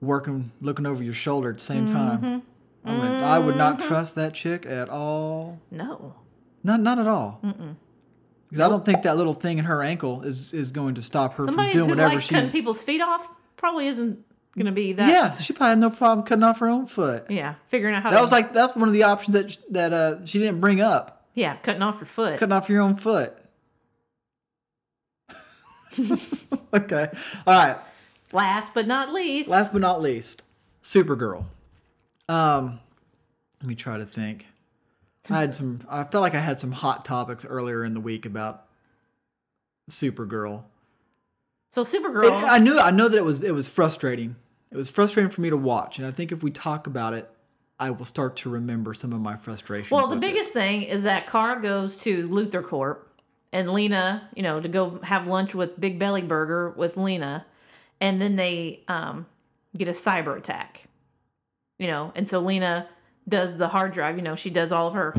working, looking over your shoulder at the same Mm-hmm. time. I would, I would not trust that chick at all. no. Not, not at all. Because I don't think that little thing in her ankle is is going to stop her Somebody from doing who whatever cutting she's. people's feet off probably isn't gonna be that. Yeah, she probably had no problem cutting off her own foot. Yeah, figuring out how That to. was like that's one of the options that that uh, she didn't bring up. yeah, cutting off your foot. Cutting off your own foot. okay. All right. Last but not least, Last but not least, Supergirl. Um, let me try to think. I had some. I felt like I had some hot topics earlier in the week about Supergirl. so It- Supergirl. I knew. I know that it was. It was frustrating. It was frustrating for me to watch, and I think if we talk about it, I will start to remember some of my frustrations. well, the with it. biggest thing is that Kara goes to Luthor Corp and Lena, you know, to go have lunch with Big Belly Burger with Lena, and then they um, get a cyber attack. You know, and so Lena does the hard drive. You know, she does all of her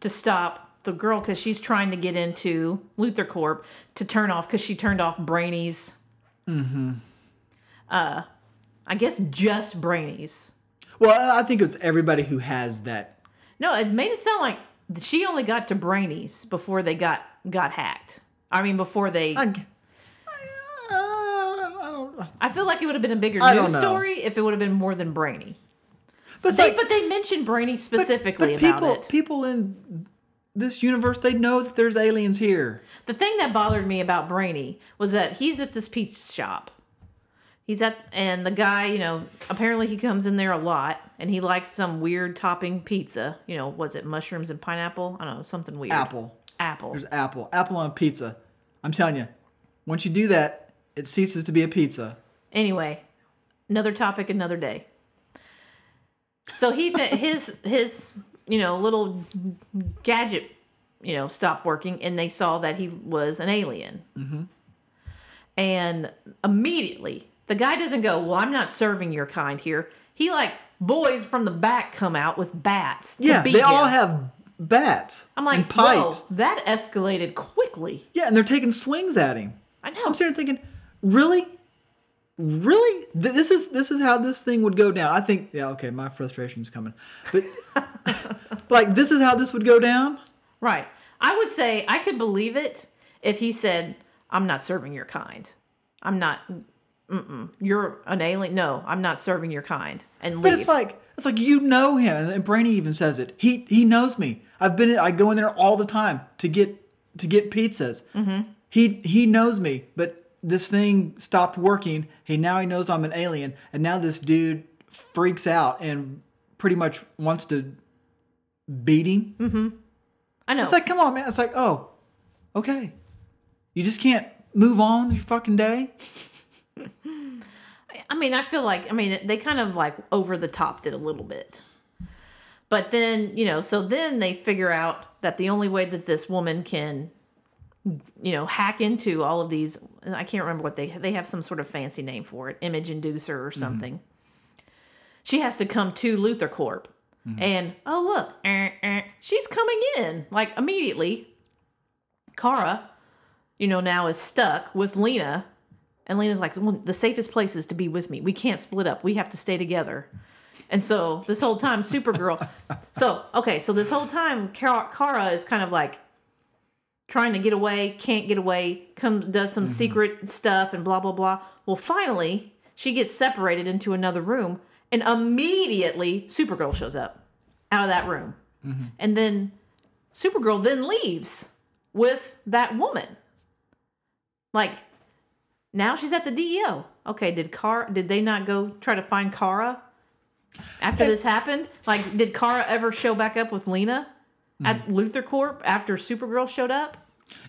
to stop the girl because she's trying to get into Luthor Corp to turn off because she turned off Brainy's. Mm-hmm. Uh, I guess just Brainy's. Well, I think it's everybody who has that. No, it made it sound like she only got to Brainy's before they got got hacked. I mean, before they. I, I, uh, I feel like it would have been a bigger news story if it would have been more than Brainy. But They, like, but they mentioned Brainy specifically but about people, it. people in this universe, they know that there's aliens here. The thing that bothered me about Brainy was that he's at this pizza shop. He's at, and the guy, you know, apparently he comes in there a lot, and he likes some weird topping pizza. You know, was it mushrooms and pineapple? I don't know, something weird. Apple. Apple. There's apple. Apple on pizza. I'm telling you, once you do that, it ceases to be a pizza. Anyway, another topic, another day. So he th- his his you know little gadget you know stopped working, and they saw that he was an alien. Mm-hmm. And immediately, the guy doesn't go, "Well, I'm not serving your kind here." He like boys from the back come out with bats. To Yeah, they all have bats. I'm like, and pipes. whoa, that escalated quickly. Yeah, and they're taking swings at him. I know. I'm sitting there thinking, really, really, Th- this is this is how this thing would go down. I think, yeah, okay, my frustration's coming, but like this is how this would go down. Right. I would say I could believe it if he said, I'm not serving your kind. I'm not Mm-mm, "You're an alien. No, I'm not serving your kind." And leave. But it's like it's like you know him, and Brainy even says it. He he knows me. I've been I go in there all the time to get to get pizzas. Mm-hmm. He he knows me, but this thing stopped working. He now he knows I'm an alien, and now this dude freaks out and pretty much wants to beat him. I know. It's like, come on, man. It's like, oh, okay. You just can't move on with your fucking day. I mean, I feel like I mean they kind of like over the topped it a little bit. But then, you know, so then they figure out that the only way that this woman can you know, hack into all of these I can't remember what they they have some sort of fancy name for it, image inducer or something. She has to come to Luthor Corp. And oh look, eh, eh, she's coming in like immediately. Kara, you know, now is stuck with Lena and Lena's like, well, the safest place is to be with me. We can't split up. We have to stay together. And so this whole time, Supergirl. so, okay, so this whole time, Kara, Kara is kind of like trying to get away, can't get away, comes, does some mm-hmm. secret stuff and blah, blah, blah. Well, finally, she gets separated into another room, and immediately Supergirl shows up out of that room. Mm-hmm. And then Supergirl then leaves with that woman. Like, now she's at the DEO. Okay, did Car did they not go try to find Kara after this happened? Like, did Kara ever show back up with Lena at Luthor Corp after Supergirl showed up?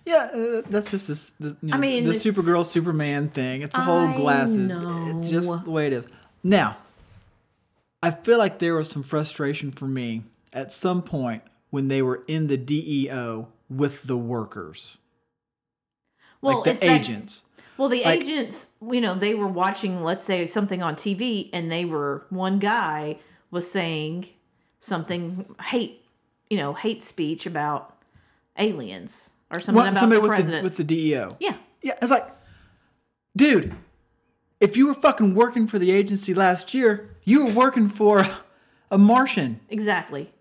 Yeah, uh, that's just this. The, you know, mean, the Supergirl Superman thing. It's the whole I glasses. know. It's just the way it is. Now, I feel like there was some frustration for me at some point when they were in the DEO with the workers, Well, like the it's that- agents. Well, the like- agents, you know, they were watching, let's say, something on TV, and they were one guy was saying something hate, you know, hate speech about aliens or something about the with president. the with the DEO. yeah, Yeah, it's like, dude, if you were fucking working for the agency last year, you were working for a Martian. Exactly.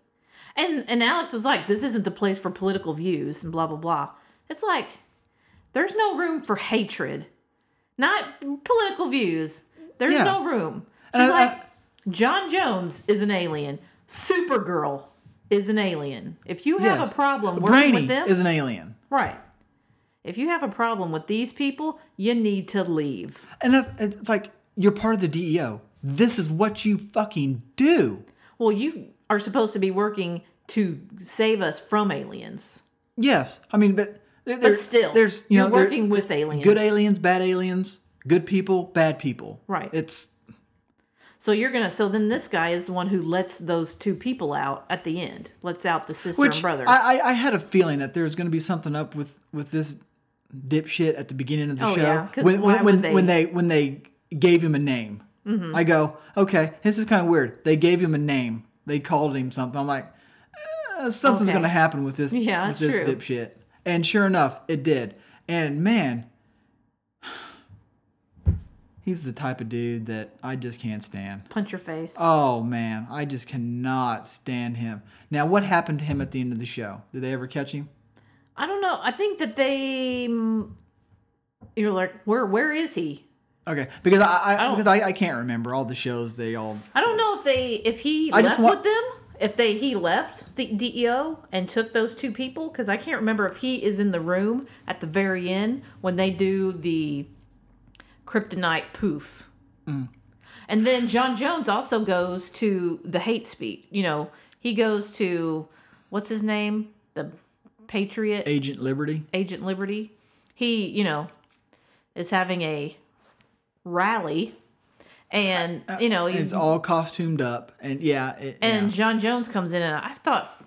And and Alex was like, this isn't the place for political views and blah blah blah. It's like there's no room for hatred. Not political views. There's Yeah. no room. She's I- like, J'onn J'onzz is an alien. Supergirl is an alien. If you have Yes. a problem working Brainy with them, is an alien. right. If you have a problem with these people, you need to leave. And that's, it's like you're part of the DEO. This is what you fucking do. Well, you are supposed to be working to save us from aliens. Yes, I mean, but there, there- But still, there's you you're know working with aliens. good aliens, bad aliens, good people, bad people. Right. It's So you're gonna. So then this guy is the one who lets those two people out at the end. Lets out the sister which and brother. I, I I had a feeling that there was going to be something up with with this dipshit at the beginning of the Oh, show yeah, when when when, they- when they when they gave him a name. Mm-hmm. I go okay, this is kind of weird. They gave him a name. They called him something. I'm like, eh, something's Okay. going to happen with this Yeah, with this true. dipshit. And sure enough, it did. And man, he's the type of dude that I just can't stand. Punch your face. Oh man, I just cannot stand him. Now, what happened to him at the end of the show? Did they ever catch him? I don't know. I think that they. mm, You're like, where? Where is he? Okay, because I, I, don't- because I, I can't remember all the shows they all. I don't know if they if he I left just want- with them. If they he left the DEO and took those two people because I can't remember if he is in the room at the very end when they do the kryptonite poof. Mm. And then J'onn J'onzz also goes to the hate speech. You know, he goes to what's his name, the Patriot Agent Liberty. Agent Liberty. He, you know, is having a rally, and you know, he's it's all costumed up, and yeah, it, and yeah. J'onn J'onzz comes in, and I thought,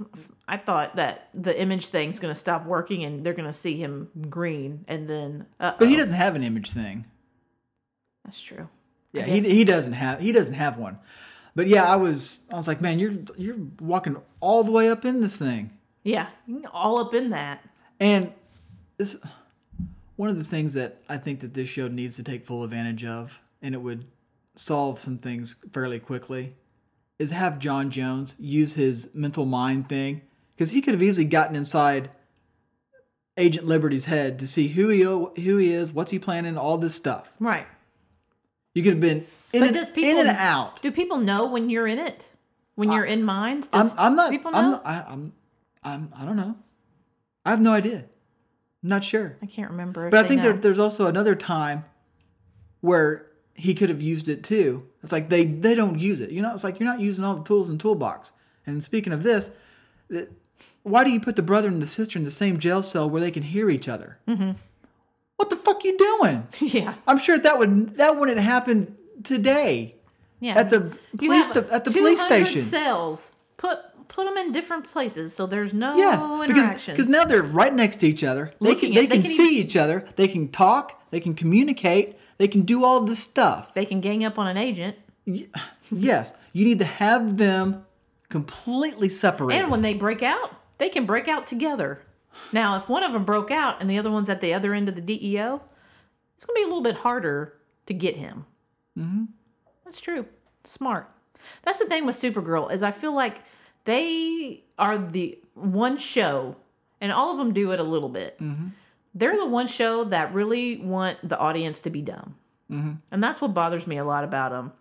I thought that the image thing's going to stop working, and they're going to see him green, and then, uh but he doesn't have an image thing. That's true. Yeah, he, he doesn't have he doesn't have one. But yeah, I was I was like, man, you're you're walking all the way up in this thing. Yeah, all up in that. And this one of the things that I think that this show needs to take full advantage of, and it would solve some things fairly quickly, is have J'onn J'onzz use his mental mind thing because he could have easily gotten inside Agent Liberty's head to see who he who he is, what's he planning, all this stuff. Right. You could have been in, But and, people in and out. Do people know when you're in it? When you're in Minds? I'm, I'm not. People know. I'm, not I, I'm. I'm. I don't know. I have no idea. I'm not sure. I can't remember. But I think there, there's also another time where he could have used it too. It's like they they don't use it. You know, it's like you're not using all the tools in the toolbox. And speaking of this, th- why do you put the brother and the sister in the same jail cell where they can hear each other? Mm-hmm. What the fuck you doing? yeah. I'm sure that would that wouldn't happen today Yeah. at the police at the police 200 station. cells. Put them in different places so there's no Yes, because interaction. because now they're right next to each other. They Looking can at- they they can can see each other. They can talk. They can communicate. They can do all this stuff. they can gang up on an agent. Yes, you need to have them completely separated. And when they break out, they can break out together. Now, if one of them broke out and the other one's at the other end of the DEO, it's going to be a little bit harder to get him. Mm-hmm. That's true. Smart. That's the thing with Supergirl is I feel like they are the one show, and all of them do it a little bit. Mm-hmm. They're the one show that really want the audience to be dumb, mm-hmm. and that's what bothers me a lot about them.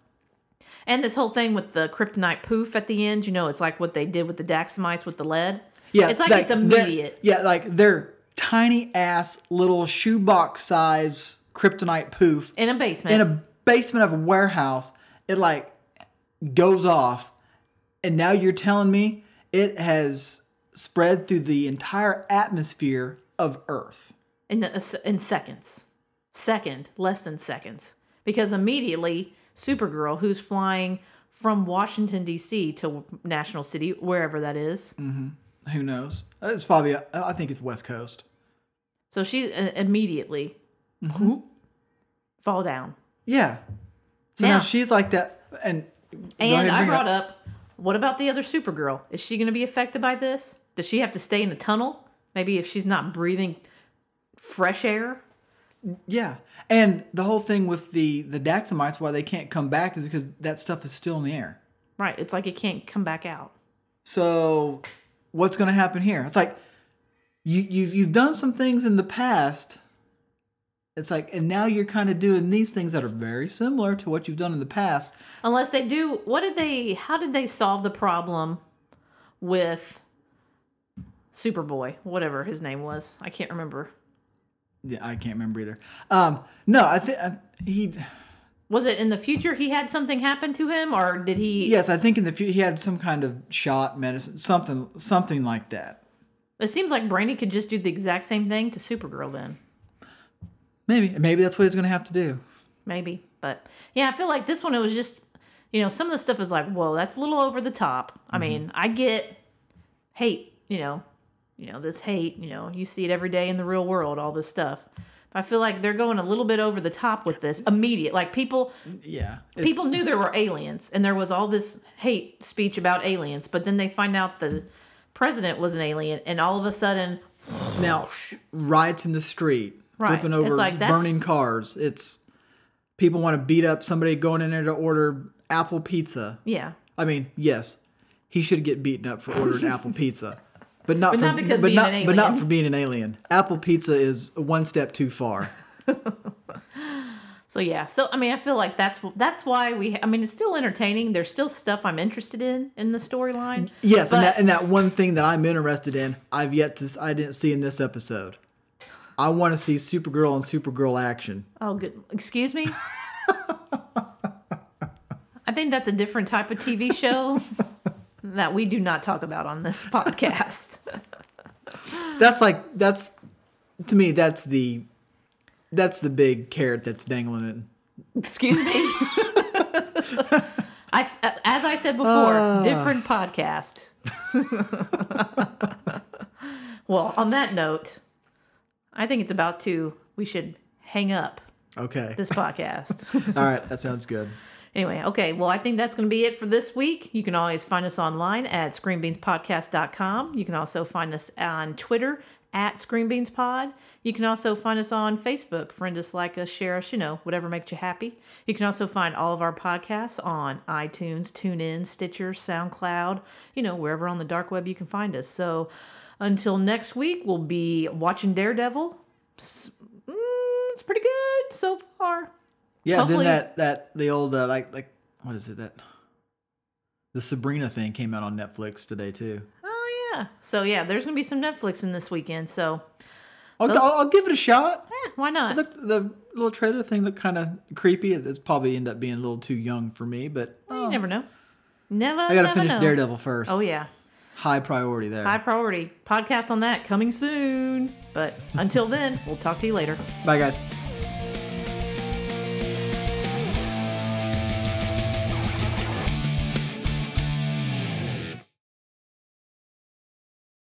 And this whole thing with the kryptonite poof at the end, you know, it's like what they did with the Daxamites with the lead. yeah, it's like, it's immediate. Yeah, like they're tiny ass little shoebox size kryptonite poof In a basement. in a basement of a warehouse. It like goes off, and now you're telling me it has spread through the entire atmosphere of Earth. in, the, in seconds. Second, less than seconds. Because immediately, Supergirl, who's flying from Washington, D.C. to National City, wherever that is. Who knows? It's probably I think it's West Coast. So she uh, immediately Mm-hmm. fall down. Yeah. So now, Now- she's like that, and And I brought up. up, what about the other Supergirl? Is she going to be affected by this? Does she have to stay in a tunnel? Maybe if she's not breathing fresh air? Yeah, and the whole thing with the the Daxamites, why they can't come back, is because that stuff is still in the air. Right. It's like it can't come back out. So, what's going to happen here? It's like you you've you've done some things in the past. It's like, and now you're kind of doing these things that are very similar to what you've done in the past. Unless they do, what did they, how did they solve the problem with Superboy, whatever his name was? I can't remember. Yeah, I can't remember either. Um, no, I think he. Was it in the future he had something happen to him, or did he? Yes, I think in the future he had some kind of shot medicine, something something like that. It seems like Brainy could just do the exact same thing to Supergirl then. Maybe maybe that's what he's going to have to do. Maybe. But yeah, I feel like this one, it was just, you know, some of the stuff is like, whoa, that's a little over the top. I mm-hmm. mean, I get hate, you know, you know, this hate, you know, you see it every day in the real world, all this stuff. But I feel like they're going a little bit over the top with this immediate. Like people, Yeah, people knew there were aliens and there was all this hate speech about aliens, but then they find out the president was an alien and all of a sudden, now riots in the street, Right. flipping over, like, burning cars. It's people want to beat up somebody going in there to order apple pizza. yeah. I mean, yes, he should get beaten up for ordering apple pizza, but not But for not because but being not an but not alien. for being an alien. Apple pizza is one step too far. So yeah, so I mean, I feel like that's that's why we. I mean, it's still entertaining. There's still stuff I'm interested in in the storyline. Yes, But- and that and that one thing that I'm interested in, I've yet to I didn't see in this episode. I want to see Supergirl and Supergirl action. Oh, good. Excuse me. I think that's a different type of TV show that we do not talk about on this podcast. That's like that's to me that's the that's the big carrot that's dangling it. Excuse me. I, as I said before, Ah. different podcast. well, on that note, I think it's about to. We should hang up Okay. this podcast. All right, that sounds good. Anyway, okay. Well, I think that's going to be it for this week. You can always find us online at screenbeanspodcast.com. You can also find us on Twitter at screenbeanspod. You can also find us on Facebook. Friend us, like us, share us, you know, whatever makes you happy. You can also find all of our podcasts on iTunes, TuneIn, Stitcher, SoundCloud, you know, wherever on the dark web you can find us. So until next week, we'll be watching Daredevil. S- mm, It's pretty good so far. Yeah, Hopefully- then that that the old uh, like like what is it that the Sabrina thing came out on Netflix today too. Oh yeah. So yeah, there's gonna be some Netflix in this weekend. So I'll, Those- I'll, I'll give it a shot. eh, why not? Look, the little trailer thing looked kind of creepy. It's probably end up being a little too young for me, but you never know. Never. I gotta never finish know. Daredevil first. Oh yeah. High priority there. High priority. Podcast on that coming soon. But until then, we'll talk to you later. Bye guys.